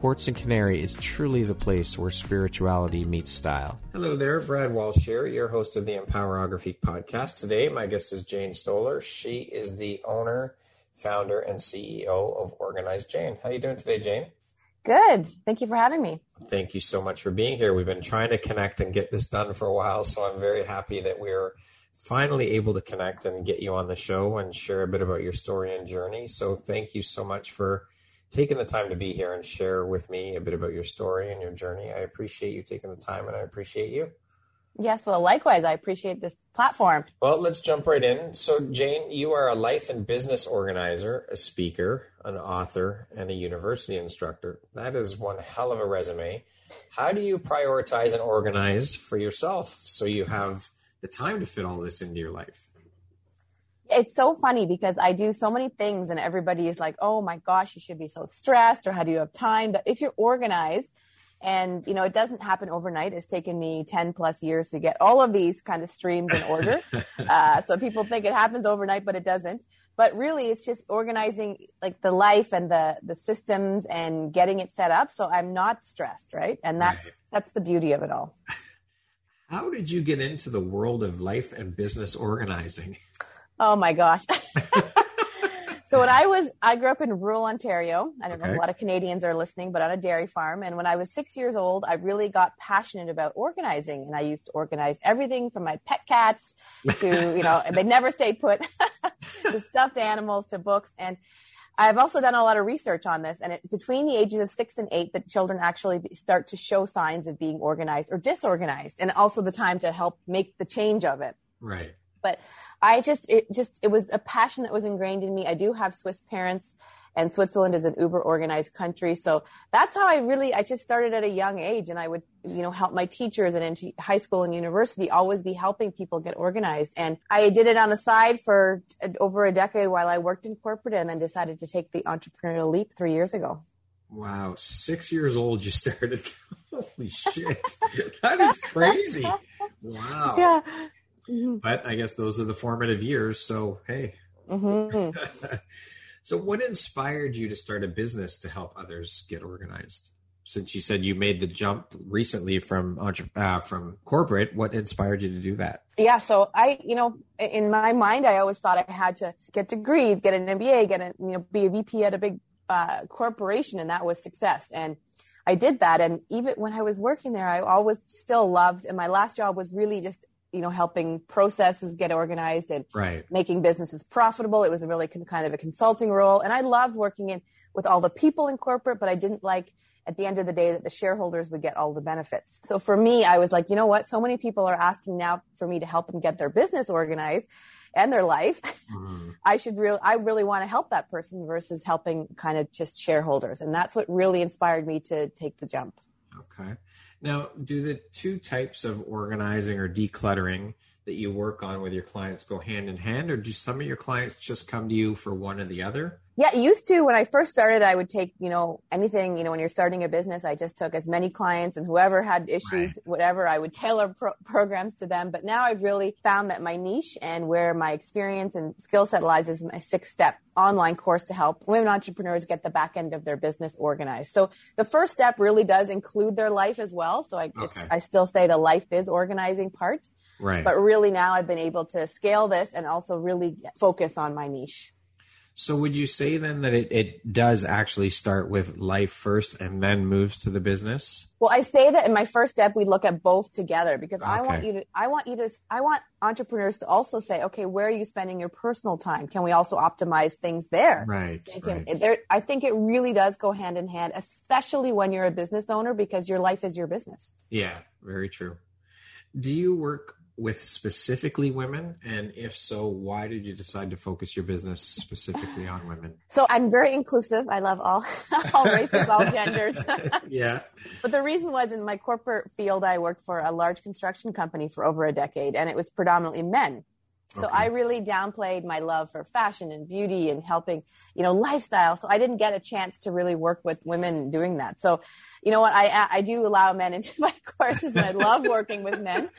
Quartz and Canary is truly the place where spirituality meets style. Hello there, Brad Walsh here, your host of the Empowerography podcast. Today, my guest is Jane Stoller. She is the owner, founder, and CEO of Organized Jane. How are you doing today, Jane? Good. Thank you for having me. Thank you so much for being here. We've been trying to connect and get this done for a while, so I'm very happy that we're finally able to connect and get you on the show and share a bit about your story and journey. So, thank you so much for taking the time to be here and share with me a bit about your story and your journey. I appreciate you taking the time and I appreciate you. Yes, well, likewise, I appreciate this platform. Well, let's jump right in. So, Jane, you are a life and business organizer, a speaker, an author, and a university instructor. That is one hell of a resume. How do you prioritize and organize for yourself so you have the time to fit all this into your life? It's so funny because I do so many things and everybody is like, oh my gosh, you should be so stressed or how do you have time? But if you're organized and, you know, it doesn't happen overnight. It's taken me 10 plus years to get all of these kind of streams in order. uh, so people think it happens overnight, but it doesn't. But really, it's just organizing like the life and the the systems and getting it set up. So I'm not stressed, right? And that's right. that's the beauty of it all. How did you get into the world of life and business organizing? Oh my gosh. so when I was, I grew up in rural Ontario. I don't okay. know, a lot of Canadians are listening, but on a dairy farm. And when I was six years old, I really got passionate about organizing. And I used to organize everything from my pet cats to, you know, they never stay put, to stuffed animals to books. And I've also done a lot of research on this, and it's between the ages of six and eight that children actually start to show signs of being organized or disorganized, and also the time to help make the change of it. Right. But I just, it just, it was a passion that was ingrained in me. I do have Swiss parents and Switzerland is an uber organized country. So that's how I really, I just started at a young age and I would, you know, help my teachers and into high school and university, always be helping people get organized. And I did it on the side for over a decade while I worked in corporate and then decided to take the entrepreneurial leap three years ago. Wow. Six years old, you started. Holy shit. that is crazy. Wow. Yeah. Mm-hmm. But I guess those are the formative years. So, hey. Mm-hmm. so, what inspired you to start a business to help others get organized? Since you said you made the jump recently from uh, from corporate, what inspired you to do that? Yeah, so I, you know, in my mind, I always thought I had to get degrees, get an MBA, get a, you know, be a VP at a big uh, corporation, and that was success. And I did that. And even when I was working there, I always still loved, and my last job was really just you know, helping processes get organized and right. making businesses profitable. It was a really kind of a consulting role. And I loved working in with all the people in corporate, but I didn't like at the end of the day that the shareholders would get all the benefits. So for me, I was like, you know what? So many people are asking now for me to help them get their business organized and their life. Mm-hmm. I should really, I really want to help that person versus helping kind of just shareholders. And that's what really inspired me to take the jump. Okay. Now, do the two types of organizing or decluttering that you work on with your clients go hand in hand, or do some of your clients just come to you for one or the other? Yeah, used to when I first started, I would take, you know, anything, you know, when you're starting a business, I just took as many clients and whoever had issues, right. whatever, I would tailor pro- programs to them. But now I've really found that my niche and where my experience and skill set lies is my six step online course to help women entrepreneurs get the back end of their business organized. So the first step really does include their life as well. So I, okay. I still say the life is organizing part. Right. But really now I've been able to scale this and also really focus on my niche. So would you say then that it, it does actually start with life first and then moves to the business? Well, I say that in my first step, we look at both together because okay. I want you to, I want you to, I want entrepreneurs to also say, okay, where are you spending your personal time? Can we also optimize things there? Right. So can, right. There, I think it really does go hand in hand, especially when you're a business owner because your life is your business. Yeah, very true. Do you work with specifically women? And if so, why did you decide to focus your business specifically on women? So I'm very inclusive. I love all, all races, all genders. yeah. But the reason was in my corporate field, I worked for a large construction company for over a decade and it was predominantly men. So okay. I really downplayed my love for fashion and beauty and helping, you know, lifestyle. So I didn't get a chance to really work with women doing that. So, you know what? I, I do allow men into my courses and I love working with men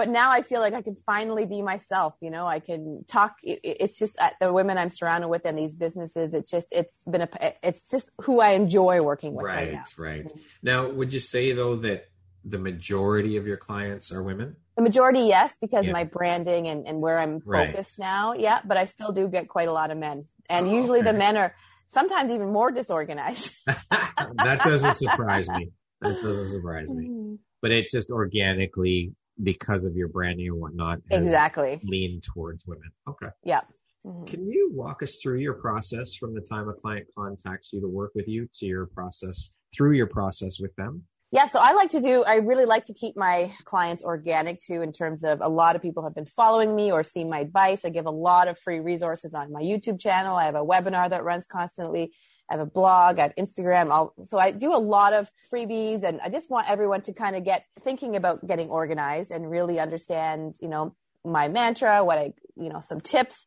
but now I feel like I can finally be myself. You know, I can talk. It, it's just uh, the women I'm surrounded with and these businesses. It's just, it's been a, it's just who I enjoy working with. Right, right. Now. right. Now, would you say though that the majority of your clients are women? The majority, yes, because yeah. my branding and, and where I'm focused right. now. Yeah, but I still do get quite a lot of men. And oh, usually okay. the men are sometimes even more disorganized. that doesn't surprise me. That doesn't surprise me. But it just organically because of your branding and whatnot exactly lean towards women okay yeah mm-hmm. can you walk us through your process from the time a client contacts you to work with you to your process through your process with them yeah, so I like to do, I really like to keep my clients organic too, in terms of a lot of people have been following me or seen my advice. I give a lot of free resources on my YouTube channel. I have a webinar that runs constantly. I have a blog, I have Instagram. I'll, so I do a lot of freebies and I just want everyone to kind of get thinking about getting organized and really understand, you know, my mantra, what I, you know, some tips.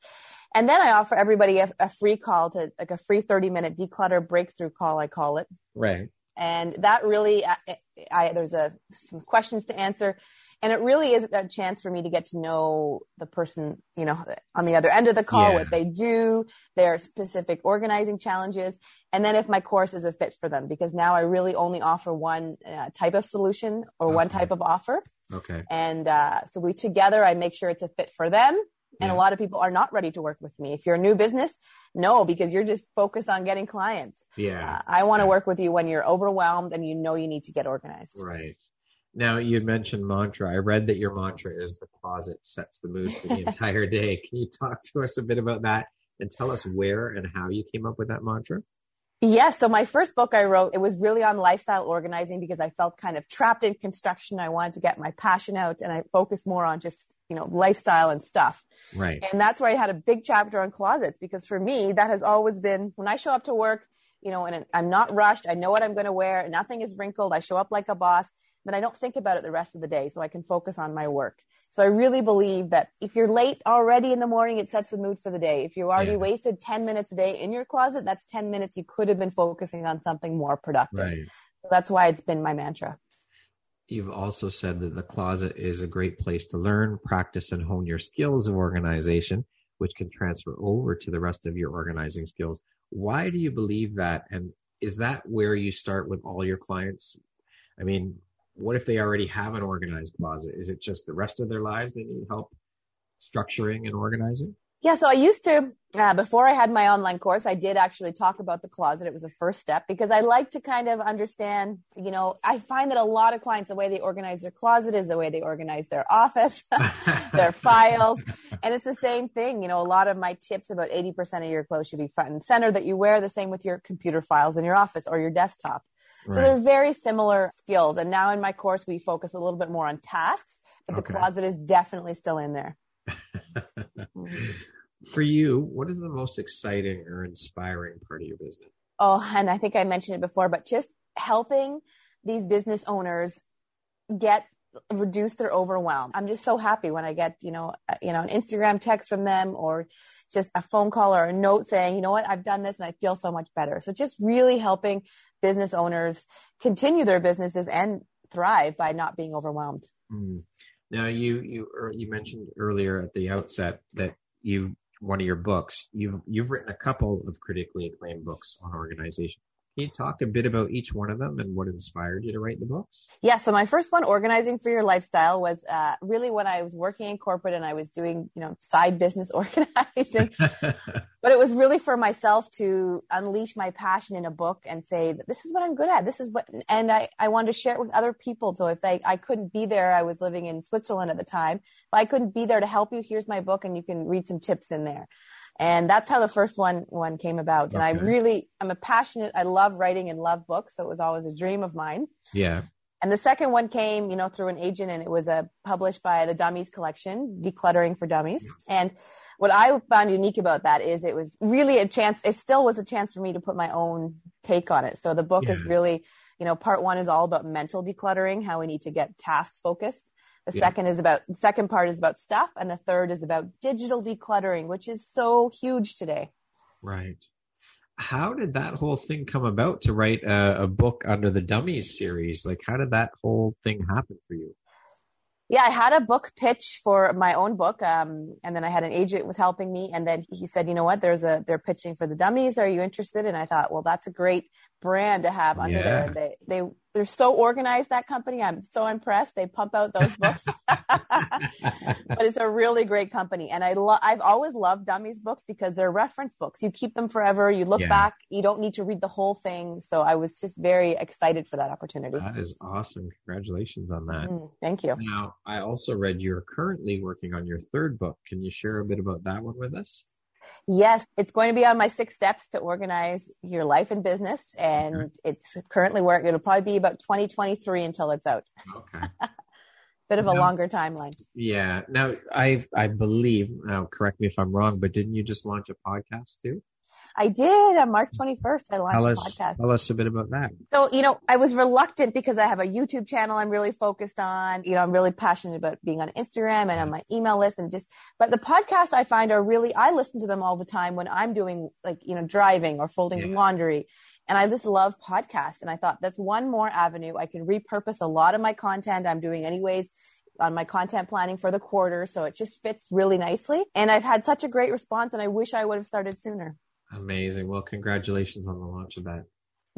And then I offer everybody a, a free call to like a free 30 minute declutter breakthrough call, I call it. Right and that really I, I, there's a some questions to answer and it really is a chance for me to get to know the person you know on the other end of the call yeah. what they do their specific organizing challenges and then if my course is a fit for them because now i really only offer one uh, type of solution or okay. one type of offer okay and uh, so we together i make sure it's a fit for them and yeah. a lot of people are not ready to work with me if you're a new business no because you're just focused on getting clients yeah. Uh, I want to work with you when you're overwhelmed and you know you need to get organized. Right. Now you mentioned mantra. I read that your mantra is the closet sets the mood for the entire day. Can you talk to us a bit about that and tell us where and how you came up with that mantra? Yes. So my first book I wrote, it was really on lifestyle organizing because I felt kind of trapped in construction. I wanted to get my passion out and I focused more on just, you know, lifestyle and stuff. Right. And that's where I had a big chapter on closets because for me, that has always been when I show up to work, you know, and I'm not rushed. I know what I'm going to wear. Nothing is wrinkled. I show up like a boss. Then I don't think about it the rest of the day. So I can focus on my work. So I really believe that if you're late already in the morning, it sets the mood for the day. If you already yeah. wasted 10 minutes a day in your closet, that's 10 minutes you could have been focusing on something more productive. Right. So that's why it's been my mantra. You've also said that the closet is a great place to learn, practice, and hone your skills of organization, which can transfer over to the rest of your organizing skills. Why do you believe that? And is that where you start with all your clients? I mean, what if they already have an organized closet? Is it just the rest of their lives they need help structuring and organizing? Yeah, so I used to, uh, before I had my online course, I did actually talk about the closet. It was a first step because I like to kind of understand, you know, I find that a lot of clients, the way they organize their closet is the way they organize their office, their files. And it's the same thing. You know, a lot of my tips about 80% of your clothes should be front and center that you wear the same with your computer files in your office or your desktop. Right. So they're very similar skills. And now in my course, we focus a little bit more on tasks, but okay. the closet is definitely still in there. For you, what is the most exciting or inspiring part of your business? Oh, and I think I mentioned it before, but just helping these business owners get reduce their overwhelm. I'm just so happy when I get, you know, you know, an Instagram text from them or just a phone call or a note saying, you know what, I've done this and I feel so much better. So just really helping business owners continue their businesses and thrive by not being overwhelmed. Mm. Now, you you you mentioned earlier at the outset that you one of your books you've you've written a couple of critically acclaimed books on organization. Can you talk a bit about each one of them and what inspired you to write the books? Yeah, so my first one, Organizing for Your Lifestyle, was uh, really when I was working in corporate and I was doing, you know, side business organizing. but it was really for myself to unleash my passion in a book and say this is what I'm good at. This is what, and I, I wanted to share it with other people. So if I, I couldn't be there, I was living in Switzerland at the time. If I couldn't be there to help you, here's my book and you can read some tips in there. And that's how the first one, one came about. Okay. And I really, I'm a passionate, I love writing and love books. So it was always a dream of mine. Yeah. And the second one came, you know, through an agent and it was a uh, published by the Dummies collection, Decluttering for Dummies. And what I found unique about that is it was really a chance, it still was a chance for me to put my own take on it. So the book yeah. is really, you know, part one is all about mental decluttering, how we need to get task focused. The yeah. second is about, the second part is about stuff. And the third is about digital decluttering, which is so huge today. Right how did that whole thing come about to write a, a, book under the Dummies series? Like, how did that whole thing happen for you? Yeah, I had a book pitch for my own book, um, and then I had an agent was helping me, and then he said, "You know what? There's a they're pitching for the Dummies. Are you interested?" And I thought, well, that's a great brand to have under yeah. there. They they they're so organized that company. I'm so impressed. They pump out those books, but it's a really great company. And I love I've always loved Dummies books because they're reference books. You keep them forever. You look yeah. back. You don't need to read the whole thing. So I was just very excited for that opportunity. That is awesome. Congratulations on that. Mm, thank you. Now I also read you're currently working on your third book. Can you share a bit about that one with us? Yes, it's going to be on my six steps to organize your life and business. And okay. it's currently work. It'll probably be about 2023 until it's out. Okay. Bit of a longer timeline. Yeah. Now, I I believe. Now, correct me if I'm wrong, but didn't you just launch a podcast too? I did on March 21st. I launched tell us, a podcast. Tell us a bit about that. So, you know, I was reluctant because I have a YouTube channel I'm really focused on. You know, I'm really passionate about being on Instagram and on my email list and just, but the podcasts I find are really, I listen to them all the time when I'm doing like, you know, driving or folding yeah. laundry. And I just love podcasts. And I thought that's one more avenue. I can repurpose a lot of my content I'm doing anyways on my content planning for the quarter. So it just fits really nicely. And I've had such a great response and I wish I would have started sooner. Amazing. Well, congratulations on the launch of that.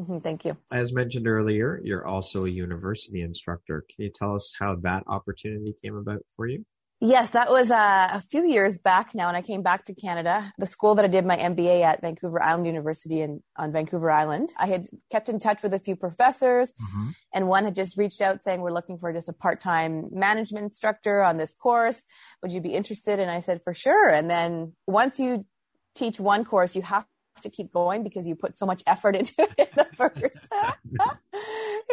Mm-hmm, thank you. As mentioned earlier, you're also a university instructor. Can you tell us how that opportunity came about for you? Yes, that was uh, a few years back now, and I came back to Canada. The school that I did my MBA at, Vancouver Island University in, on Vancouver Island. I had kept in touch with a few professors, mm-hmm. and one had just reached out saying, "We're looking for just a part-time management instructor on this course. Would you be interested?" And I said, "For sure." And then once you teach one course, you have to keep going because you put so much effort into it in the first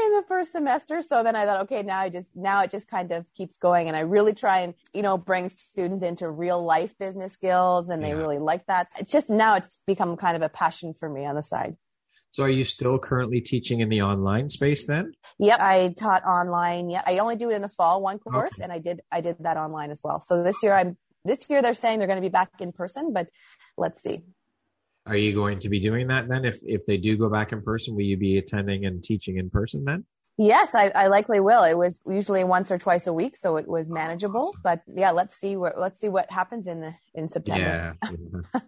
in the first semester. So then I thought, okay, now I just now it just kind of keeps going, and I really try and you know bring students into real life business skills, and they yeah. really like that. It's just now it's become kind of a passion for me on the side. So are you still currently teaching in the online space then? Yep, I taught online. Yeah, I only do it in the fall one course, okay. and I did I did that online as well. So this year I'm this year they're saying they're going to be back in person, but let's see. Are you going to be doing that then? If if they do go back in person, will you be attending and teaching in person then? Yes, I, I likely will. It was usually once or twice a week, so it was oh, manageable. Awesome. But yeah, let's see what let's see what happens in the in September. Yeah.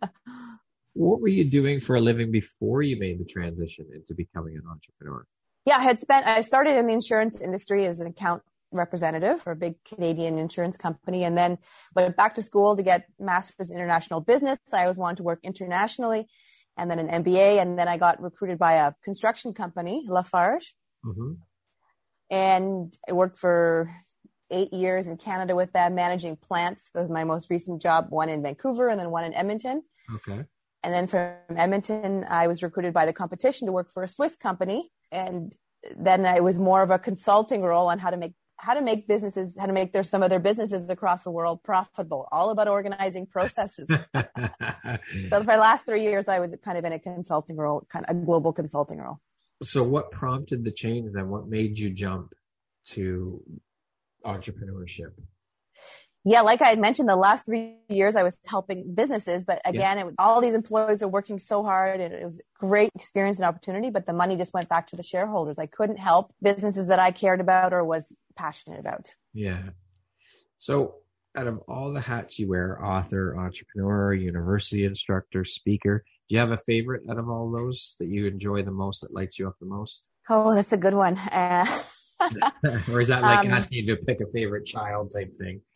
what were you doing for a living before you made the transition into becoming an entrepreneur? Yeah, I had spent. I started in the insurance industry as an account representative for a big Canadian insurance company and then went back to school to get master's in international business. I always wanted to work internationally and then an MBA. And then I got recruited by a construction company, Lafarge. Mm-hmm. And I worked for eight years in Canada with them, managing plants. That was my most recent job, one in Vancouver and then one in Edmonton. Okay. And then from Edmonton, I was recruited by the competition to work for a Swiss company. And then it was more of a consulting role on how to make how to make businesses, how to make their some of their businesses across the world profitable. All about organizing processes. so for the last three years, I was kind of in a consulting role, kind of a global consulting role. So what prompted the change then? What made you jump to entrepreneurship? Yeah, like I had mentioned, the last three years I was helping businesses, but again, yeah. it, all these employees are working so hard and it was a great experience and opportunity, but the money just went back to the shareholders. I couldn't help businesses that I cared about or was passionate about. Yeah. So, out of all the hats you wear, author, entrepreneur, university instructor, speaker, do you have a favorite out of all those that you enjoy the most, that lights you up the most? Oh, that's a good one. Uh, or is that like um, asking you to pick a favorite child type thing?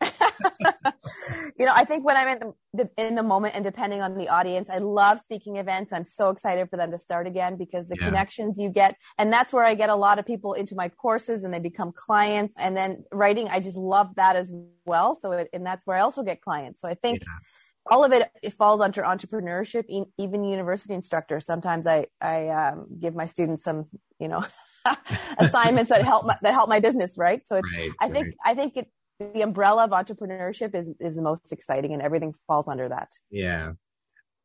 you know, I think when I'm in the, in the moment and depending on the audience, I love speaking events. I'm so excited for them to start again because the yeah. connections you get, and that's where I get a lot of people into my courses and they become clients. And then writing, I just love that as well. So, it, and that's where I also get clients. So I think. Yeah all of it, it falls under entrepreneurship, even university instructor. Sometimes I, I um, give my students some, you know, assignments that help my, that help my business, right? So right, I think, right. I think it, the umbrella of entrepreneurship is, is the most exciting and everything falls under that. Yeah.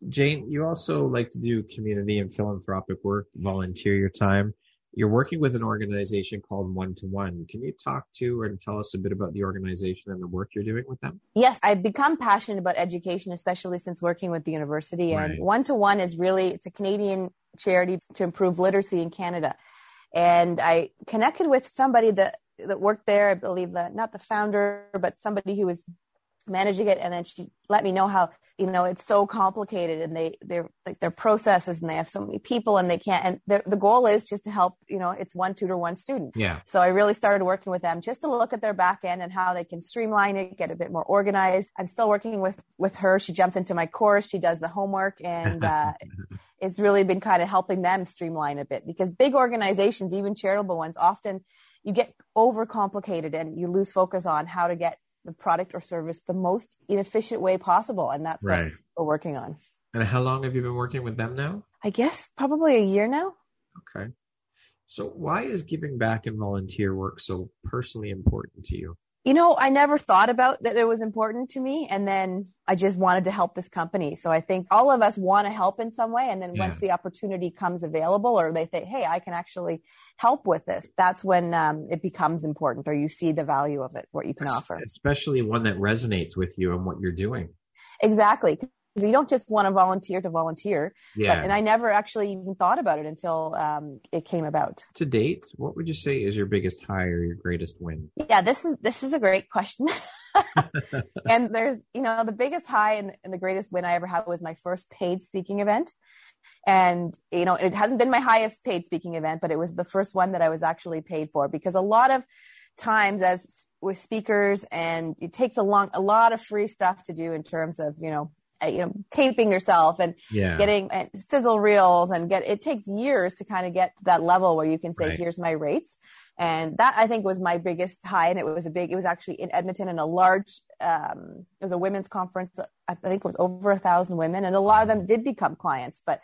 Jane, you also like to do community and philanthropic work, volunteer your time. You're working with an organization called One to One. Can you talk to and tell us a bit about the organization and the work you're doing with them? Yes, I've become passionate about education, especially since working with the university. Right. And One to One is really, it's a Canadian charity to improve literacy in Canada. And I connected with somebody that, that worked there. I believe that not the founder, but somebody who was managing it. And then she let me know how you know it's so complicated and they they're like their processes and they have so many people and they can't and the goal is just to help you know it's one tutor one student. Yeah. So i really started working with them just to look at their back end and how they can streamline it get a bit more organized. I'm still working with with her. She jumps into my course. She does the homework and uh, it's really been kind of helping them streamline a bit because big organizations even charitable ones often you get overcomplicated and you lose focus on how to get the product or service the most inefficient way possible. And that's right. what we're working on. And how long have you been working with them now? I guess probably a year now. Okay. So why is giving back and volunteer work so personally important to you? You know, I never thought about that it was important to me. And then I just wanted to help this company. So I think all of us want to help in some way. And then yeah. once the opportunity comes available or they say, Hey, I can actually help with this. That's when um, it becomes important or you see the value of it, what you can offer. Especially one that resonates with you and what you're doing. Exactly you don't just want to volunteer to volunteer. Yeah. But, and I never actually even thought about it until um, it came about. To date, what would you say is your biggest high or your greatest win? Yeah, this is this is a great question. and there's, you know, the biggest high and, and the greatest win I ever had was my first paid speaking event. And, you know, it hasn't been my highest paid speaking event, but it was the first one that I was actually paid for because a lot of times as with speakers and it takes a long, a lot of free stuff to do in terms of, you know, you know, taping yourself and yeah. getting uh, sizzle reels and get, it takes years to kind of get to that level where you can say, right. here's my rates. And that I think was my biggest high. And it was a big, it was actually in Edmonton in a large, um, it was a women's conference. I think it was over a thousand women and a lot of them did become clients, but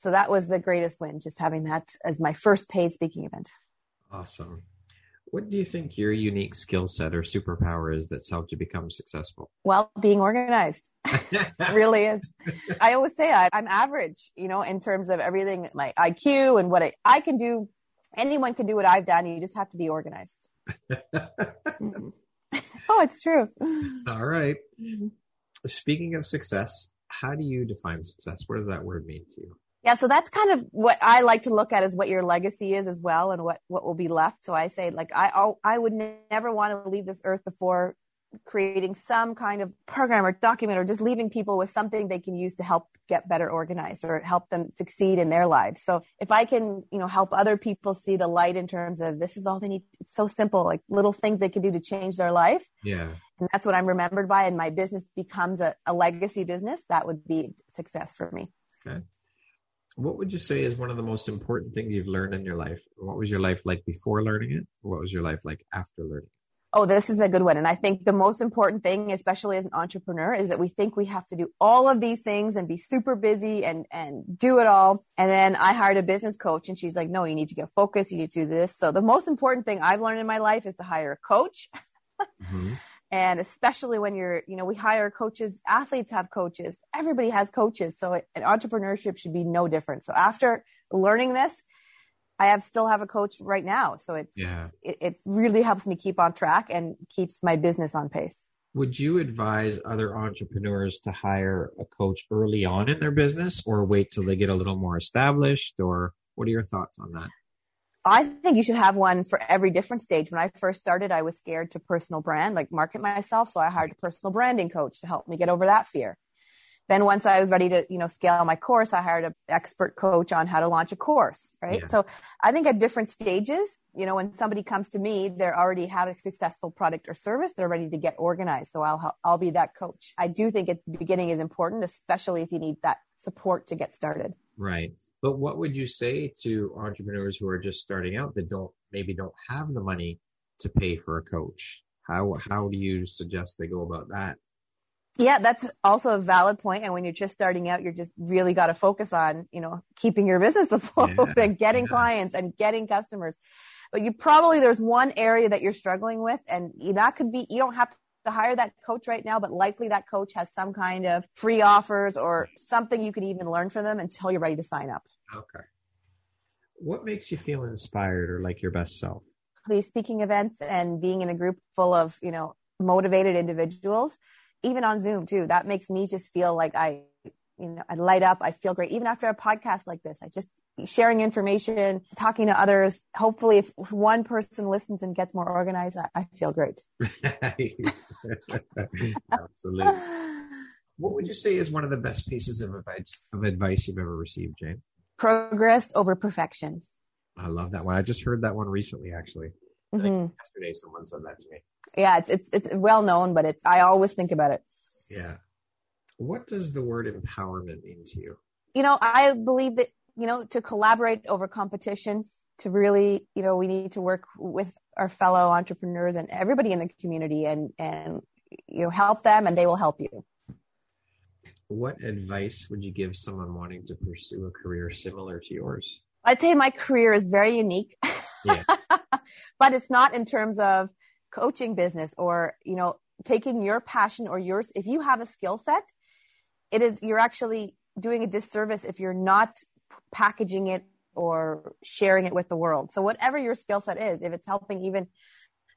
so that was the greatest win, just having that as my first paid speaking event. Awesome. What do you think your unique skill set or superpower is that's helped you become successful? Well, being organized really is. I always say I, am average, you know, in terms of everything, my IQ and what I, I can do. Anyone can do what I've done. You just have to be organized. mm-hmm. oh, it's true. All right. mm-hmm. Speaking of success, how do you define success? What does that word mean to you? Yeah, so that's kind of what I like to look at is what your legacy is as well and what, what will be left. So I say like, I, I would never want to leave this earth before creating some kind of program or document or just leaving people with something they can use to help get better organized or help them succeed in their lives. So if I can, you know, help other people see the light in terms of this is all they need. It's so simple, like little things they can do to change their life. Yeah. And that's what I'm remembered by. And my business becomes a, a legacy business. That would be success for me. Okay what would you say is one of the most important things you've learned in your life? What was your life like before learning it? What was your life like after learning it? Oh, this is a good one. And I think the most important thing, especially as an entrepreneur, is that we think we have to do all of these things and be super busy and, and do it all. And then I hired a business coach and she's like, no, you need to get focused. You need to do this. So the most important thing I've learned in my life is to hire a coach. mm-hmm. And especially when you're, you know, we hire coaches, athletes have coaches, everybody has coaches. So it, entrepreneurship should be no different. So after learning this, I have still have a coach right now. So it's, yeah. it, it really helps me keep on track and keeps my business on pace. Would you advise other entrepreneurs to hire a coach early on in their business or wait till they get a little more established or what are your thoughts on that? I think you should have one for every different stage. When I first started, I was scared to personal brand, like market myself. So I hired a personal branding coach to help me get over that fear. then once I was ready to, you know, scale my course, I hired an expert coach on how to launch a course, right? Yeah. So I think at different stages, you know, when somebody comes to me, they already have a successful product or service, they're ready to get organized. So I'll help, I'll be that coach. I do think at the beginning is important, especially if you need that support to get started. Right. But what would you say to entrepreneurs who are just starting out that don't maybe don't have the money to pay for a coach? How how do you suggest they go about that? Yeah, that's also a valid point. And when you're just starting out, you're just really got to focus on, you know, keeping your business afloat yeah, and getting yeah. clients and getting customers. But you probably, there's one area that you're struggling with and that could be, you don't have to hire that coach right now, but likely that coach has some kind of free offers or something you can even learn from them until you're ready to sign up. Okay. What makes you feel inspired or like your best self? These speaking events and being in a group full of, you know, motivated individuals even on Zoom too. That makes me just feel like I, you know, I light up. I feel great. Even after a podcast like this, I just sharing information, talking to others. Hopefully if one person listens and gets more organized, I, I feel great. Absolutely. What would you say is one of the best pieces of advice, of advice you've ever received, Jane? Progress over perfection. I love that one. I just heard that one recently, actually. Mm-hmm. yesterday, someone said that to me yeah, it's it's it's well known, but it's I always think about it. Yeah. What does the word empowerment mean to you? You know, I believe that you know to collaborate over competition, to really you know we need to work with our fellow entrepreneurs and everybody in the community and and you know help them and they will help you. What advice would you give someone wanting to pursue a career similar to yours? I'd say my career is very unique. Yeah. but it's not in terms of coaching business or, you know, taking your passion or yours, if you have a skill set, it is, you're actually doing a disservice if you're not packaging it or sharing it with the world. So whatever your skill set is, if it's helping even,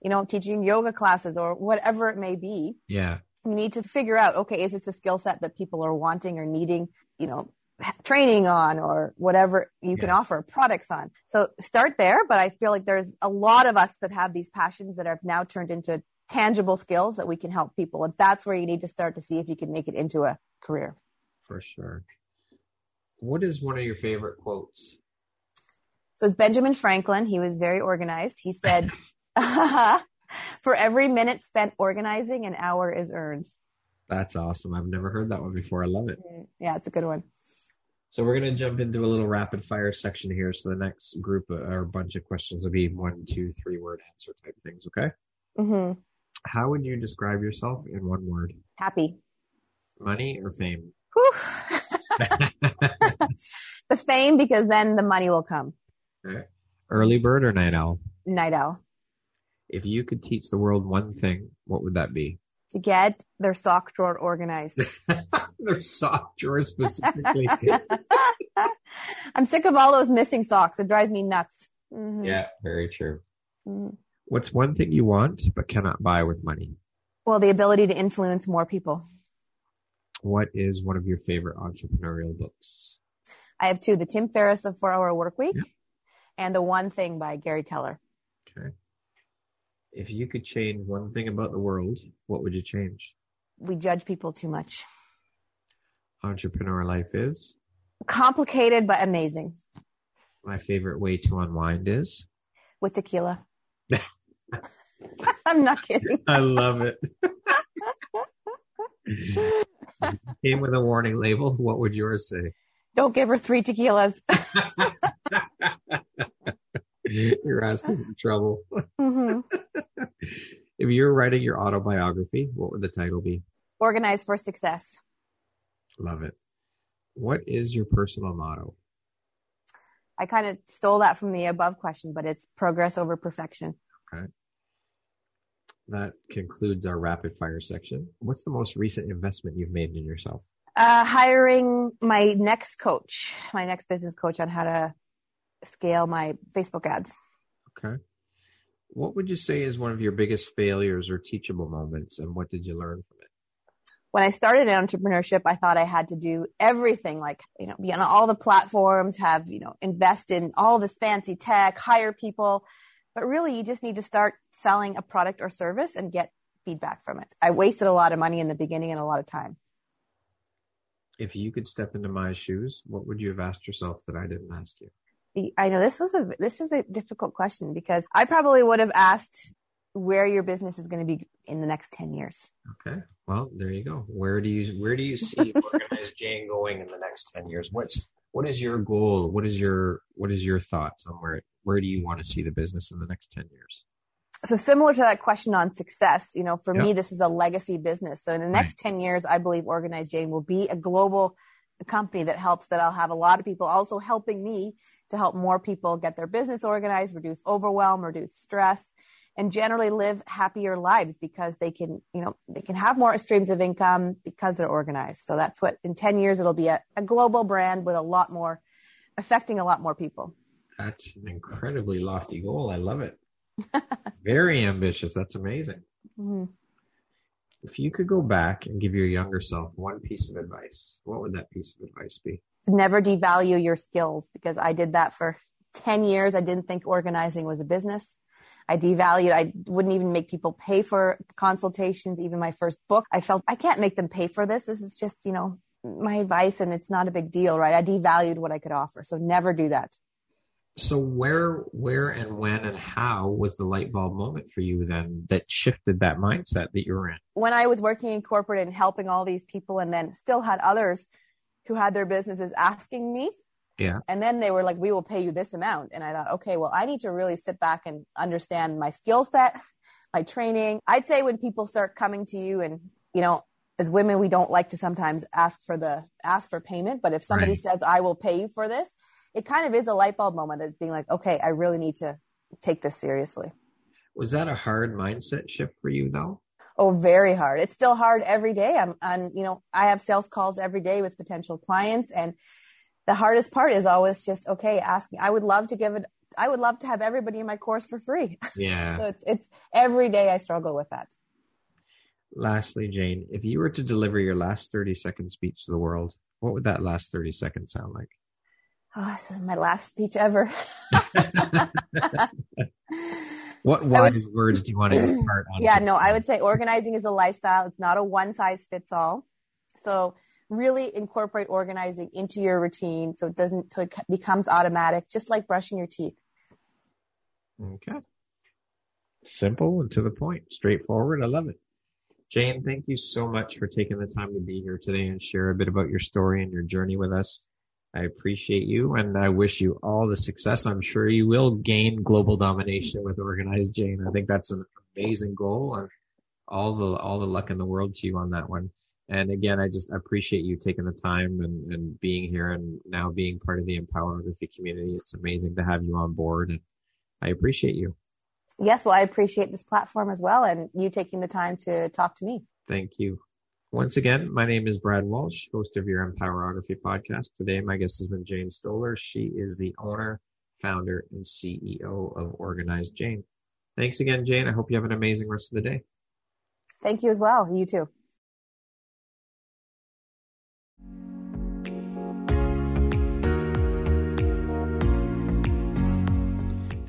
you know, teaching yoga classes or whatever it may be. Yeah. You need to figure out, okay, is this a skill set that people are wanting or needing, you know, training on or whatever you yeah. can offer products on. So start there. But I feel like there's a lot of us that have these passions that have now turned into tangible skills that we can help people. And that's where you need to start to see if you can make it into a career. For sure. What is one of your favorite quotes? So it's Benjamin Franklin. He was very organized. He said, for every minute spent organizing, an hour is earned. That's awesome. I've never heard that one before. I love it. Yeah, it's a good one. So we're going to jump into a little rapid fire section here. So the next group or bunch of questions will be one, two, three word answer type things. Okay. Mm-hmm. How would you describe yourself in one word? Happy. Money or fame? the fame because then the money will come. Early bird or night owl? Night owl. If you could teach the world one thing, what would that be? To get their sock drawer organized. their sock drawer specifically. I'm sick of all those missing socks. It drives me nuts. Mm-hmm. Yeah, very true. Mm-hmm. What's one thing you want but cannot buy with money? Well, the ability to influence more people. What is one of your favorite entrepreneurial books? I have two: the Tim Ferriss of Four Hour Work Week, and the One Thing by Gary Keller. Okay. If you could change one thing about the world, what would you change? We judge people too much entrepreneur life is? Complicated but amazing. My favorite way to unwind is? With tequila. I'm not kidding. I love it. Came with a warning label. What would yours say? Don't give her three tequilas. You're asking for trouble. Mm-hmm. if you were writing your autobiography, what would the title be? Organized for Success. Love it. What is your personal motto? I kind of stole that from the above question, but it's progress over perfection. Okay. That concludes our rapid fire section. What's the most recent investment you've made in yourself? Uh, hiring my next coach, my next business coach on how to scale my Facebook ads. Okay. What would you say is one of your biggest failures or teachable moments, and what did you learn from it? when I started in entrepreneurship, I thought I had to do everything, like, you know, be on all the platforms, have, you know, invest in all this fancy tech, hire people. But really, you just need to start selling a product or service and get feedback from it. I wasted a lot of money in the beginning and a lot of time. If you could step into my shoes, what would you have asked yourself that I didn't ask you? I know this was a this is a difficult question because I probably would have asked where your business is going to be in the next 10 years. Okay. Well, there you go. Where do you where do you see organized Jane going in the next 10 years? What's what is your goal? What is your what is your thoughts on where where do you want to see the business in the next 10 years? So similar to that question on success, you know, for yep. me this is a legacy business. So in the next right. 10 years I believe Organized Jane will be a global company that helps that I'll have a lot of people also helping me to help more people get their business organized, reduce overwhelm, reduce stress, and generally live happier lives because they can, you know, they can have more streams of income because they're organized. So that's what in 10 years, it'll be a, a global brand with a lot more affecting a lot more people. That's an incredibly lofty goal. I love it. Very ambitious. That's amazing. Mm-hmm. If you could go back and give your younger self one piece of advice, what would that piece of advice be? To never devalue your skills because I did that for 10 years. I didn't think organizing was a business. I devalued. I wouldn't even make people pay for consultations. Even my first book, I felt I can't make them pay for this. This is just, you know, my advice and it's not a big deal, right? I devalued what I could offer. So never do that. So where, where and when and how was the light bulb moment for you then that shifted that mindset that you were in? When I was working in corporate and helping all these people and then still had others who had their businesses asking me yeah. And then they were like, we will pay you this amount. And I thought, okay, well, I need to really sit back and understand my skill set, my training. I'd say when people start coming to you and, you know, as women, we don't like to sometimes ask for the, ask for payment. But if somebody right. says, I will pay you for this, it kind of is a light bulb moment of being like, okay, I really need to take this seriously. Was that a hard mindset shift for you though? Oh, very hard. It's still hard every day. I'm on, you know, I have sales calls every day with potential clients and the hardest part is always just okay asking i would love to give it i would love to have everybody in my course for free yeah so it's it's every day i struggle with that lastly jane if you were to deliver your last 30 second speech to the world what would that last 30 seconds sound like oh this is my last speech ever. What wise would, words do you want to impart on yeah no i would say organizing is a lifestyle. It's not a one size fits all. So really incorporate organizing into your routine so it doesn't so it becomes automatic just like brushing your teeth. Okay. Simple and to the point. Straightforward. I love it. Jane thank you so much for taking the time to be here today and share a bit about your story and your journey with us i appreciate you and i wish you all the success i'm sure you will gain global domination with organized jane i think that's an amazing goal and all the all the luck in the world to you on that one and again, I just appreciate you taking the time and, and being here and now being part of the Empowerography community. It's amazing to have you on board and I appreciate you. Yes, well, I appreciate this platform as well and you taking the time to talk to me. Thank you. Once again, my name is Brad Walsh, host of your Empowerography podcast. Today, my guest has been Jane Stoller. She is the owner, founder, and CEO of Organized Jane. Thanks again, Jane. I hope you have an amazing rest of the day. Thank you as well. You too.